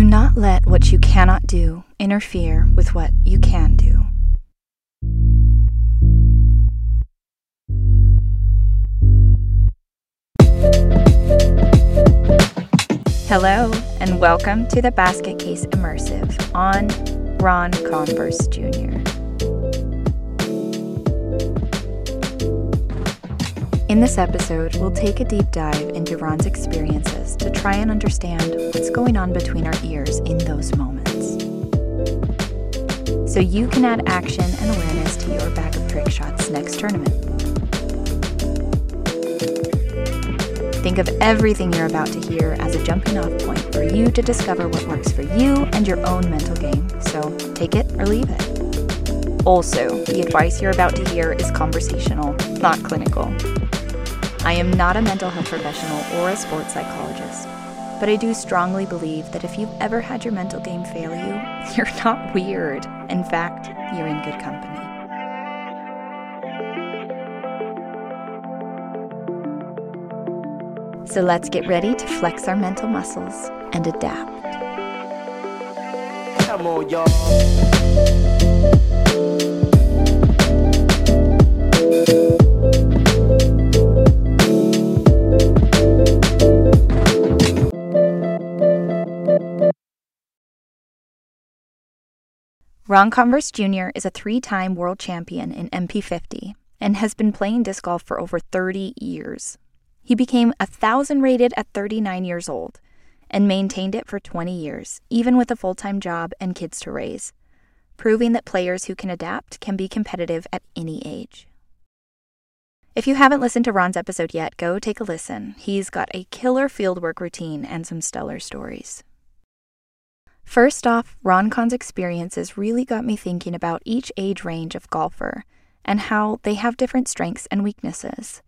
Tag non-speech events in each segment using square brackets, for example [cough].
Do not let what you cannot do interfere with what you can do. Hello, and welcome to the Basket Case Immersive on Ron Converse Jr. In this episode, we'll take a deep dive into Ron's experiences to try and understand what's going on between our ears in those moments. So you can add action and awareness to your bag of trick shots next tournament. Think of everything you're about to hear as a jumping off point for you to discover what works for you and your own mental game. So take it or leave it. Also, the advice you're about to hear is conversational, not clinical. I am not a mental health professional or a sports psychologist, but I do strongly believe that if you've ever had your mental game fail you, [laughs] you're not weird. In fact, you're in good company. So let's get ready to flex our mental muscles and adapt. Come on, y'all. Ron Converse Jr. is a three time world champion in MP50 and has been playing disc golf for over 30 years. He became a thousand rated at 39 years old and maintained it for 20 years, even with a full time job and kids to raise, proving that players who can adapt can be competitive at any age. If you haven't listened to Ron's episode yet, go take a listen. He's got a killer fieldwork routine and some stellar stories. First off, Ron Con's experiences really got me thinking about each age range of golfer and how they have different strengths and weaknesses.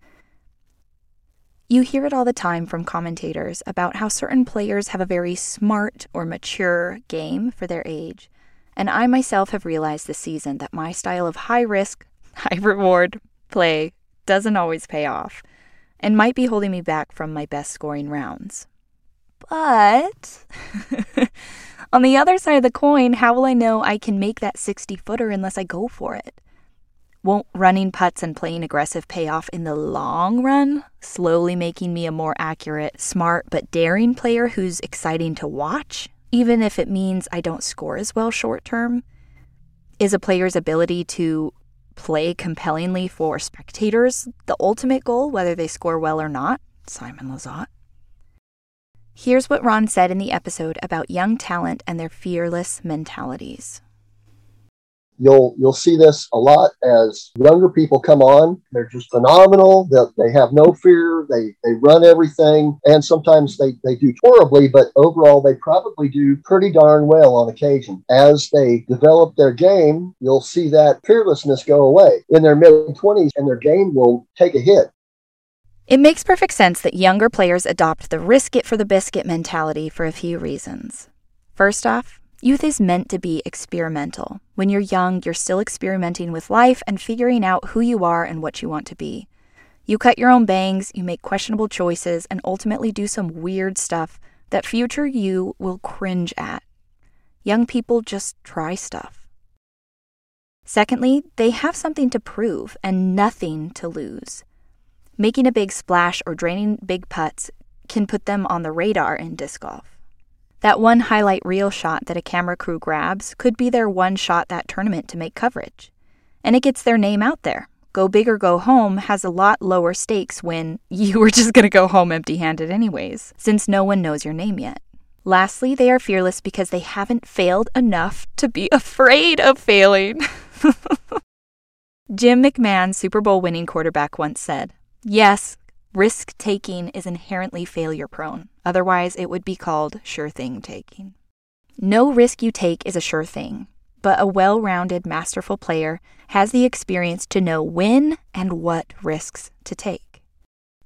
You hear it all the time from commentators about how certain players have a very smart or mature game for their age. And I myself have realized this season that my style of high risk, [laughs] high reward play doesn't always pay off and might be holding me back from my best scoring rounds. But [laughs] on the other side of the coin, how will I know I can make that 60 footer unless I go for it? Won't running putts and playing aggressive pay off in the long run, slowly making me a more accurate, smart, but daring player who's exciting to watch, even if it means I don't score as well short term? Is a player's ability to play compellingly for spectators the ultimate goal, whether they score well or not? Simon Lizotte. Here's what Ron said in the episode about young talent and their fearless mentalities. You'll you'll see this a lot as younger people come on. They're just phenomenal. They, they have no fear. They they run everything, and sometimes they they do horribly, but overall they probably do pretty darn well on occasion. As they develop their game, you'll see that fearlessness go away in their mid twenties, and their game will take a hit. It makes perfect sense that younger players adopt the risk it for the biscuit mentality for a few reasons. First off, youth is meant to be experimental. When you're young, you're still experimenting with life and figuring out who you are and what you want to be. You cut your own bangs, you make questionable choices, and ultimately do some weird stuff that future you will cringe at. Young people just try stuff. Secondly, they have something to prove and nothing to lose. Making a big splash or draining big putts can put them on the radar in disc golf. That one highlight reel shot that a camera crew grabs could be their one shot that tournament to make coverage. And it gets their name out there. Go big or go home has a lot lower stakes when [laughs] you were just going to go home empty handed, anyways, since no one knows your name yet. Lastly, they are fearless because they haven't failed enough to be [laughs] afraid of failing. [laughs] Jim McMahon, Super Bowl winning quarterback, once said, Yes, risk taking is inherently failure prone. Otherwise, it would be called sure thing taking. No risk you take is a sure thing, but a well rounded, masterful player has the experience to know when and what risks to take.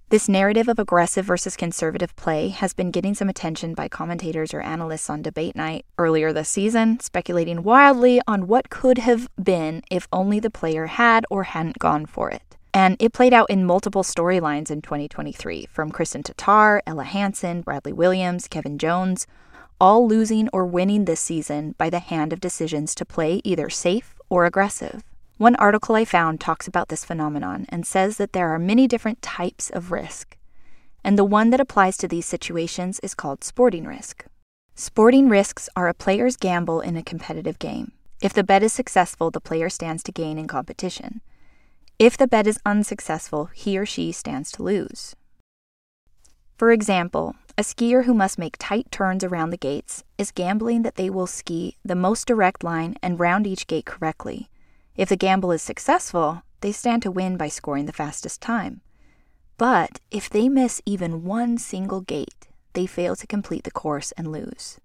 This narrative of aggressive versus conservative play has been getting some attention by commentators or analysts on debate night earlier this season, speculating wildly on what could have been if only the player had or hadn't gone for it. And it played out in multiple storylines in 2023, from Kristin Tattar, Ella Hansen, Bradley Williams, Kevin Jones, all losing or winning this season by the hand of decisions to play either safe or aggressive. One article I found talks about this phenomenon and says that there are many different types of risk. And the one that applies to these situations is called sporting risk. Sporting risks are a player's gamble in a competitive game. If the bet is successful, the player stands to gain in competition. If the bet is unsuccessful, he or she stands to lose. For example, a skier who must make tight turns around the gates is gambling that they will ski the most direct line and round each gate correctly. If the gamble is successful, they stand to win by scoring the fastest time. But if they miss even one single gate, they fail to complete the course and lose.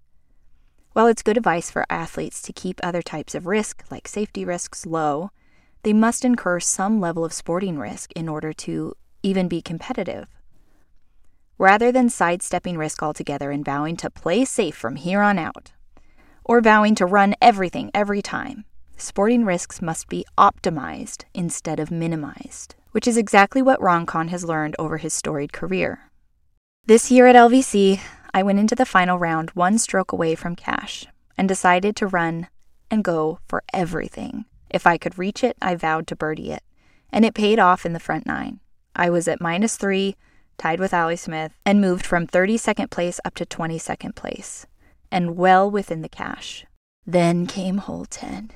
While it's good advice for athletes to keep other types of risk, like safety risks, low, they must incur some level of sporting risk in order to even be competitive. Rather than sidestepping risk altogether and vowing to play safe from here on out, or vowing to run everything every time, sporting risks must be optimized instead of minimized, which is exactly what Roncon has learned over his storied career. This year at LVC, I went into the final round one stroke away from cash and decided to run and go for everything. If I could reach it, I vowed to birdie it, and it paid off in the front nine. I was at minus three, tied with Allie Smith, and moved from 32nd place up to 22nd place, and well within the cash. Then came hole 10.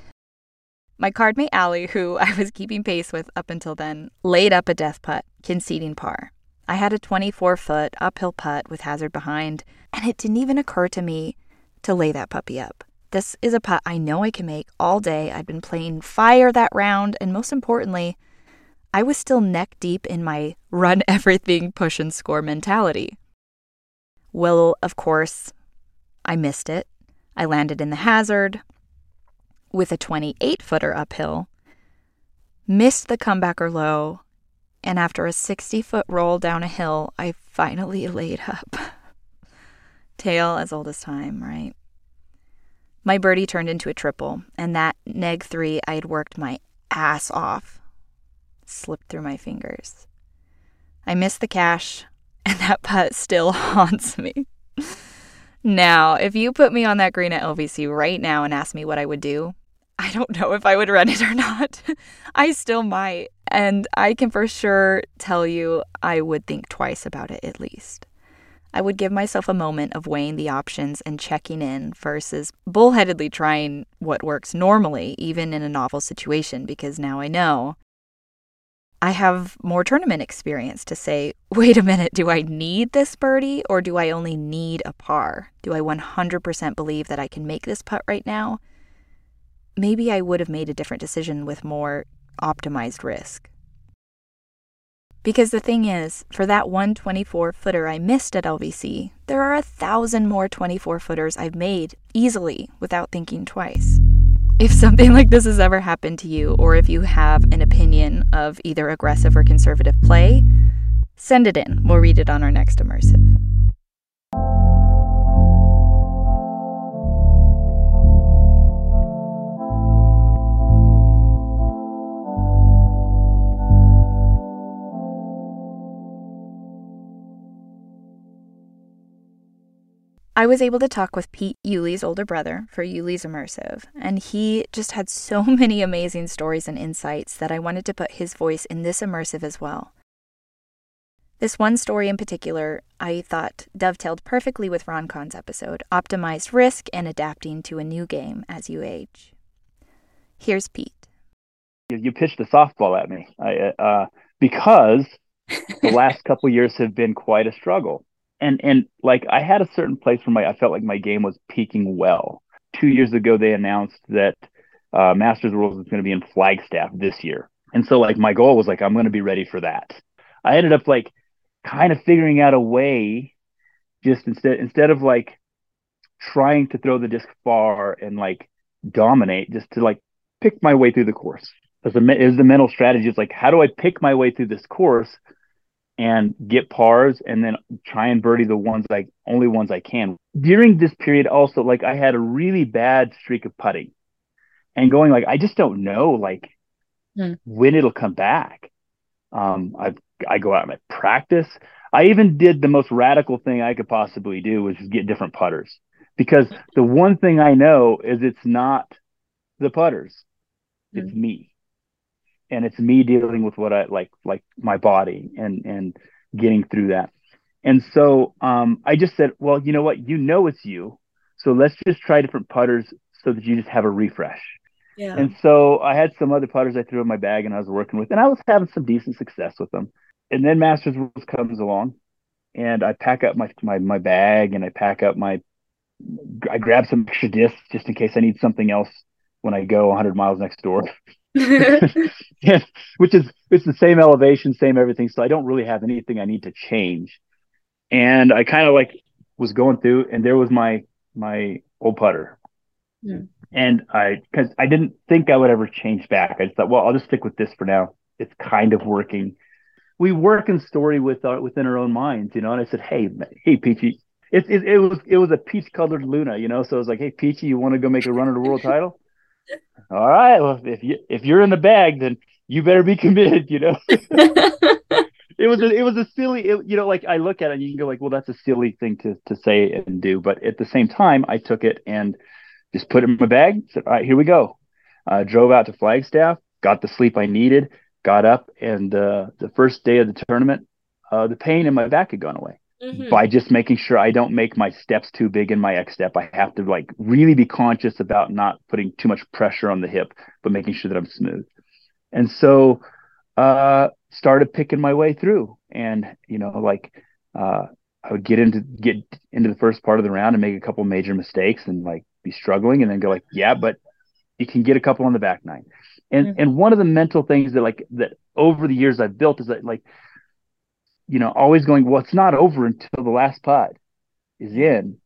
My cardmate Allie, who [laughs] I was keeping pace with up until then, laid up a death putt, conceding par. I had a 24 foot uphill putt with hazard behind, and it didn't even occur to me to lay that puppy up. This is a putt I know I can make all day. I'd been playing fire that round, and most importantly, I was still neck deep in my [laughs] run everything, push and score mentality. Well, of course, I missed it. I landed in the hazard with a 28 footer uphill, missed the comebacker low, and after a 60 foot roll down a hill, I finally [laughs] laid up. [laughs] Tale as old as time, right? My birdie turned into a triple, and that neg three I had worked my ass off slipped through my fingers. I missed the cash, [laughs] and that putt still [laughs] haunts me. now, if you put me on that green at LVC right now and ask me what I would do, I don't know if I would run it or not. [laughs] I still might. And I can for sure tell you I would think twice about it at least. I would give myself a moment of weighing the options and checking in versus bullheadedly trying what works normally, even in a novel situation, because now I know I have more tournament experience to say, [laughs] wait a minute, do I need this birdie or do I only need a par? Do I 100% believe that I can make this putt right now? maybe I would have made a different decision with more optimized risk. Because the thing is, for that one 24 footer I missed at LVC, there are a thousand more 24 footers I've made easily without thinking twice. If something [laughs] like this has ever happened to you, or if you have an opinion of either aggressive or conservative play, send it in. We'll read it on our next immersive. I was able to talk with Pete Yuli's older brother for Yuli's Immersive, and he just had so [laughs] many amazing stories and insights that I wanted to put his voice in this immersive as well. This one story in particular, I thought dovetailed perfectly with Ron Roncon's episode optimized risk and adapting to a new game as you age. Here's Pete. You pitched a softball at me I, uh, because [laughs] the last couple years have been quite a struggle and and like I had a certain place where my I felt like my game was peaking well. Two years ago, they announced that uh, Masters Worlds is going to be in Flagstaff this year, and so like my goal was like I'm going to be ready for that. I ended up like kind of figuring out a way, just instead instead of like trying to throw the disc far and like dominate, just to like pick my way through the course. As the is the mental strategy is like how do I pick my way through this course and get pars and then try and birdie the ones like only ones I can. During this period also like I had a really bad streak of putting and going like I just don't know like mm. when it'll come back. Um I I go out and I practice. I even did the most radical thing I could possibly do, which is get different putters. because the one thing I know is it's not the putters, it's Mm. me, and it's me dealing with what I like, like my body, and and getting through that. And so um, I just said, well, you know what, you know it's you, so let's just try different putters so that you just have a refresh. Yeah. And so I had some other putters I threw in my bag and I was working with, and I was having some decent success with them. And then Masters Worlds comes along, and I pack up my my my bag and I pack up my I grab some extra discs just in case I need something else when I go 100 miles next door. [laughs] [laughs] yeah, which is it's the same elevation, same everything. So I don't really have anything I need to change. And I kind of like was going through, and there was my my old putter. Hmm. And I because I didn't think I would ever change back. I just thought, well, I'll just stick with this for now. It's kind of working. We work in story with our within our own minds, you know. And I said, hey, hey, Peachy, it, it, it was it was a peach colored Luna, you know. So I was like, hey, Peachy, you want to go make a run at a world title? All right. Well, if you if you're in the bag, then you better be [laughs] committed, you know. [laughs] it was a, it was a silly, it, you know, like I look at it and you can go like, well, that's a silly thing to to say and do, but at the same time, I took it and just put it in my bag. Said, all right, here we go. Uh, drove out to Flagstaff, got the sleep I needed, got up, and uh, the first day of the tournament, uh, the pain in my back had gone away Mhm. by just making sure I don't make my steps too big in my X step. I have to like really be conscious about not putting too much pressure on the hip, but making sure that I'm smooth. And so uh started picking my way through and you know like uh I would get into get into the first part of the round and make a couple major mistakes and like be struggling and then go like yeah but you can get a couple on the back nine and Mhm. and one of the mental things that like that over the years I've built is that like you know always going well it's not over until the last putt is in.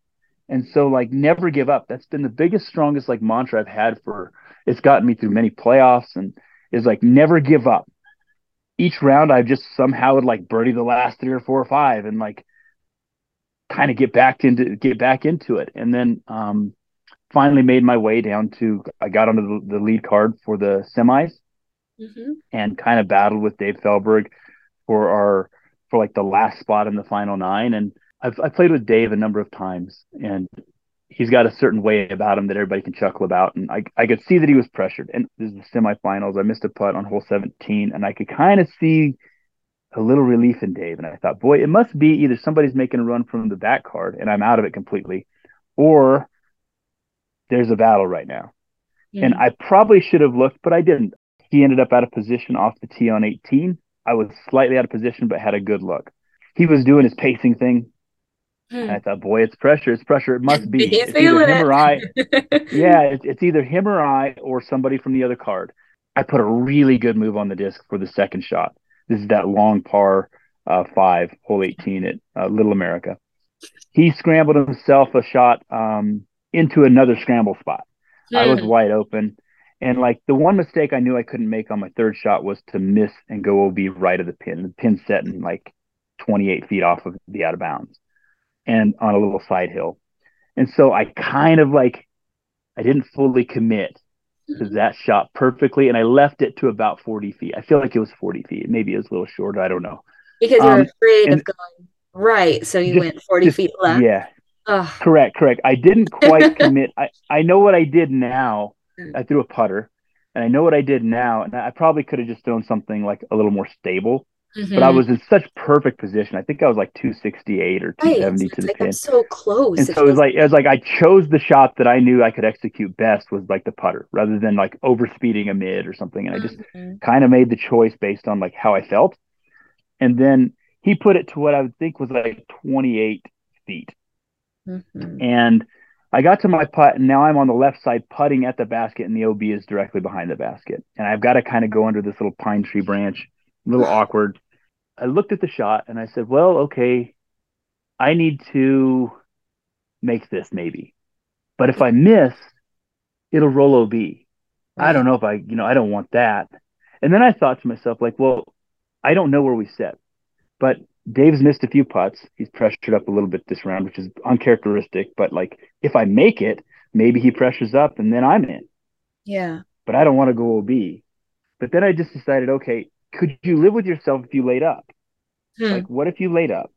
And so like never give up. That's been the biggest strongest like mantra I've had for it's gotten me through many playoffs and is like never give up. Each round I just somehow would like birdie the last three or four or five and like kind of get back into get back into it. And then um finally made my way down to I got onto the, the lead card for the semis Mhm. and kind of battled with Dave Feldberg for our for like the last spot in the final nine. And I've I played with Dave a number of times, and he's got a certain way about him that everybody can chuckle about. And I I could see that he was pressured. And this is the semifinals. I missed a putt on hole 17, and I could kind of see a little relief in Dave. And I thought, boy, it must be either somebody's making a run from the back card, and I'm out of it completely, or there's a battle right now. And mm-hmm. I probably should have looked, but I didn't. He ended up out of position off the tee on 18. I was slightly out of position, but had a good look. He was doing his pacing thing. And I thought, boy, it's pressure. It's pressure. It must be. It's either him or I. [laughs] Yeah, it's, it's either him or I or somebody from the other card. I put a really good move on the disc for the second shot. This is that long par uh, five, hole 18 at uh, Little America. He scrambled himself a shot um, into another scramble spot. I was Hmm. wide open. And like the one mistake I knew I couldn't make on my third shot was to miss and go OB right of the pin. The pin setting like 28 feet off of the out of bounds and on a little side hill. And so I kind of like, I didn't fully commit to that shot perfectly. And I left it to about 40 feet. I feel like it was 40 feet. Maybe it was a little shorter. I don't know. because you're Um, afraid of going right, so you Just- went 40 just- feet left. Yeah. Ugh. Correct, correct. I didn't quite [laughs] commit. I, I know what I did now. I threw a putter, and I know what I did now. And I probably could have just thrown something like a little more stable, but I Mhm. was in such perfect position. I think I was like 268 or 270 so to the like pin. that's so close. And It so it was like it was like I chose the shot that I knew I could execute best was like the putter rather than like overspeeding a mid or something. And I just Mhm. kind of made the choice based on like how I felt. And then he put it to what I would think was like 28 feet. Mhm. And I got to my putt, and now I'm on the left side putting at the basket, and the OB is directly behind the basket. And I've got to kind of go under this little pine tree branch, a little [sighs] awkward. I looked at the shot and I said, well, okay, I need to make this maybe. But if I miss, it'll roll OB. I don't know if I, you know, I don't want that. And then I thought to myself, like, well, I don't know where we set, but Dave's missed a few putts. He's pressured up a little bit this round, which is uncharacteristic. But like, if I make it, maybe he pressures up and then I'm in. Yeah. But I don't want to go OB. But then I just decided, okay, could you live with yourself if you laid up? Hmm. Like, what if you laid up?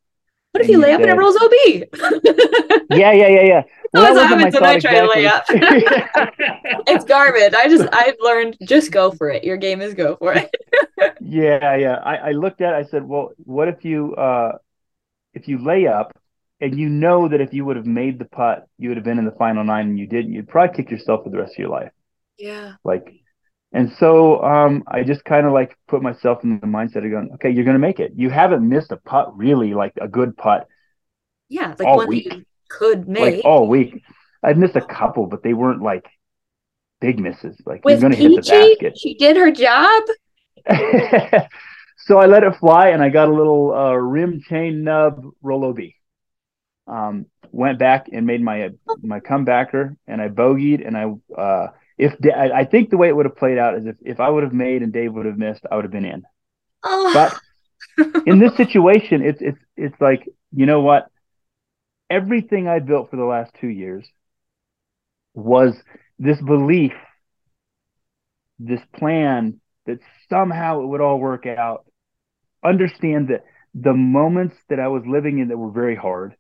What if and you you lay up and it rolls OB? yeah, yeah, yeah, yeah. [laughs] That's that what happens when I thought try to lay exactly. [laughs] [laughs] It's garbage. I just I've learned just go for it. Your game is go for it. yeah, yeah. I, I looked at. it, I said, well, what if you uh, if you lay up and you know that if you would have made the putt, you would have been in the final nine, and you didn't, you'd probably kick yourself for the rest of your life. Yeah. Like, and so um, I just kind of like put myself in the mindset of going, okay, you're going to make it. You haven't missed a putt, really, like a good putt, Yeah. Like All one week. that you could like all week. I've missed a couple, but they weren't like big misses. Like With you're going to hit the basket. she did her job. [laughs] so I let it fly, and I got a little uh, rim chain nub roll OB. Um, went back and made my my comebacker, and I bogeyed, and I uh, if I I think the way it would have played out is if if I would have made and Dave would have missed, I would have been in. Oh, But [laughs] in this situation, it's it's it's like you know what? Everything I built for the last two years was this belief, this plan that somehow it would all work out. Understand that the moments that I was living in that were very hard,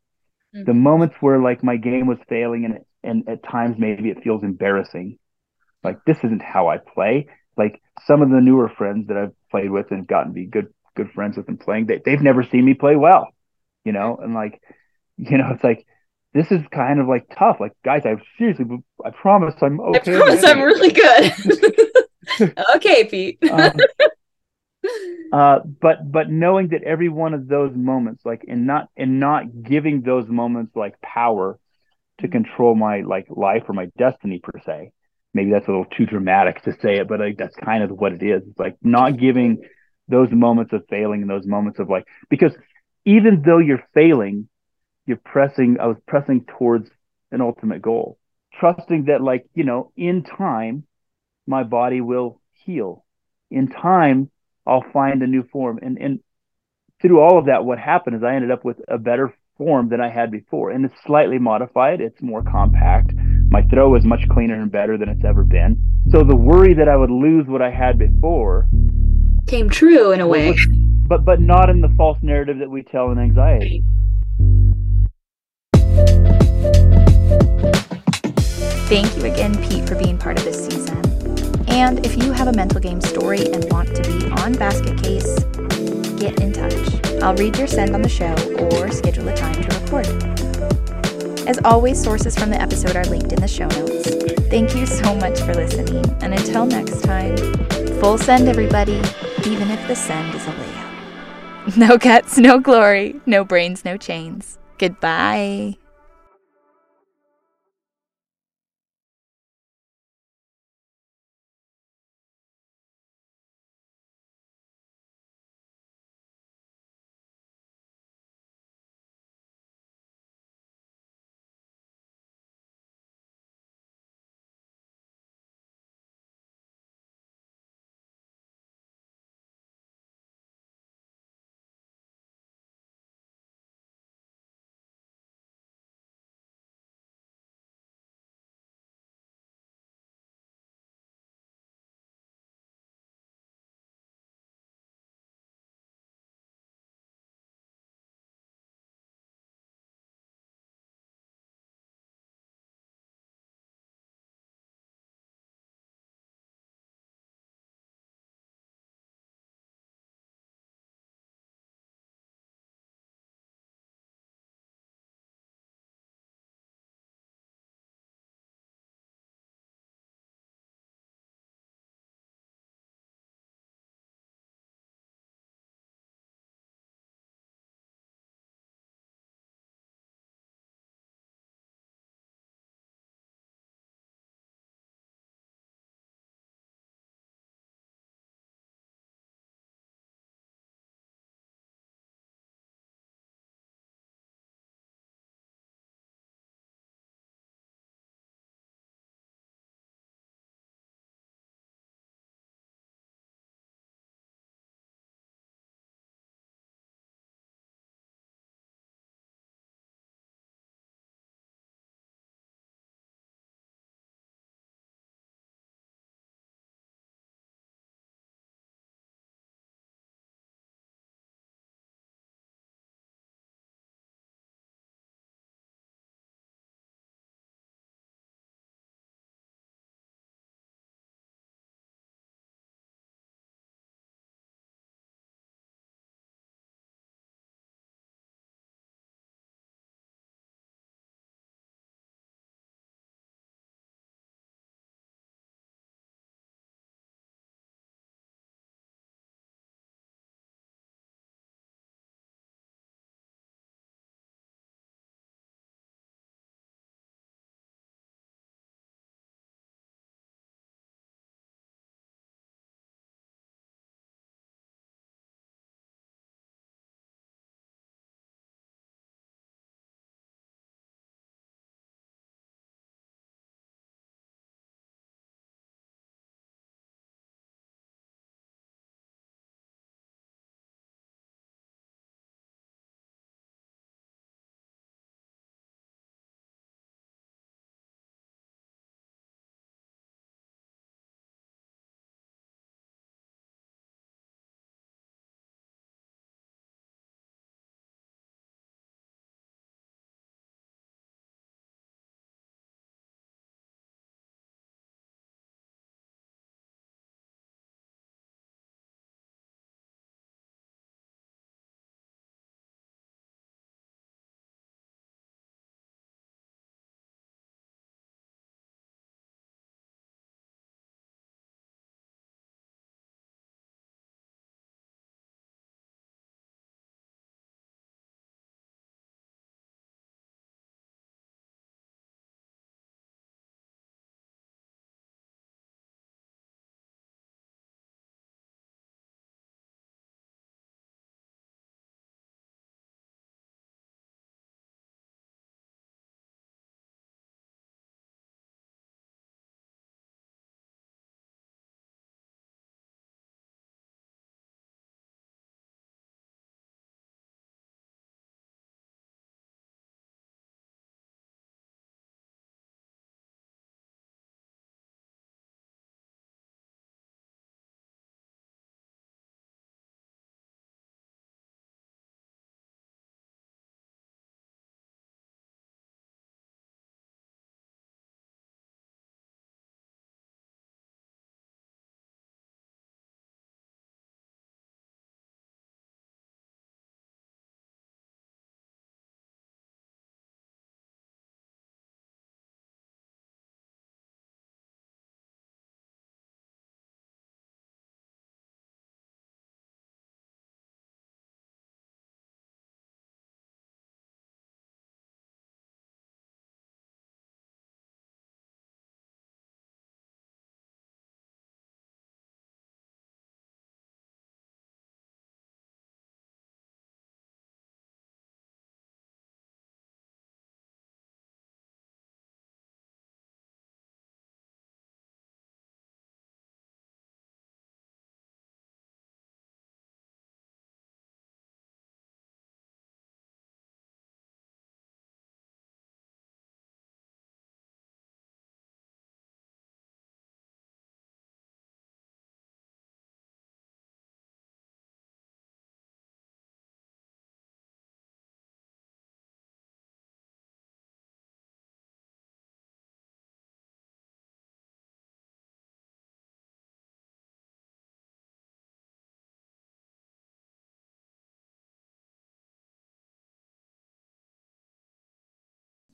Mhm. the moments where like my game was failing and and at times maybe it feels embarrassing. Like this isn't how I play. Like some of the newer friends that I've played with and gotten to be good good friends with and playing, they they've never seen me play well, you know, and like, you know, it's like this is kind of like tough. Like, guys, I seriously, I promise I'm okay. I promise I'm really good. [laughs] okay, Pete. Um, uh, but but knowing that every one of those moments, like, and not and not giving those moments like power to control my like life or my destiny per se. Maybe that's a little too dramatic to say it, but like that's kind of what it is. It's like not giving those moments of failing and those moments of like because even though you're failing, you're pressing. I was pressing towards an ultimate goal, trusting that like you know in time my body will heal. In time, I'll find a new form. And and through all of that, what happened is I ended up with a better form than I had before. And it's slightly modified. It's more compact. My throw is much cleaner and better than it's ever been. So the worry that I would lose what I had before, Came true in a way. but but not in the false narrative that we tell in anxiety. Thank you again, Pete, for being part of this season. And if you have a mental game story and want to be on Basket Case, get in touch. I'll read your send on the show or schedule a time to record. As always, sources from the episode are linked in the show notes. Thank you so much for listening, and until next time, full send, everybody, even if the send is a layup. [laughs] No guts, no glory, no brains, no chains. Goodbye.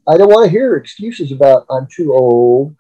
I don't want to hear excuses about I'm too old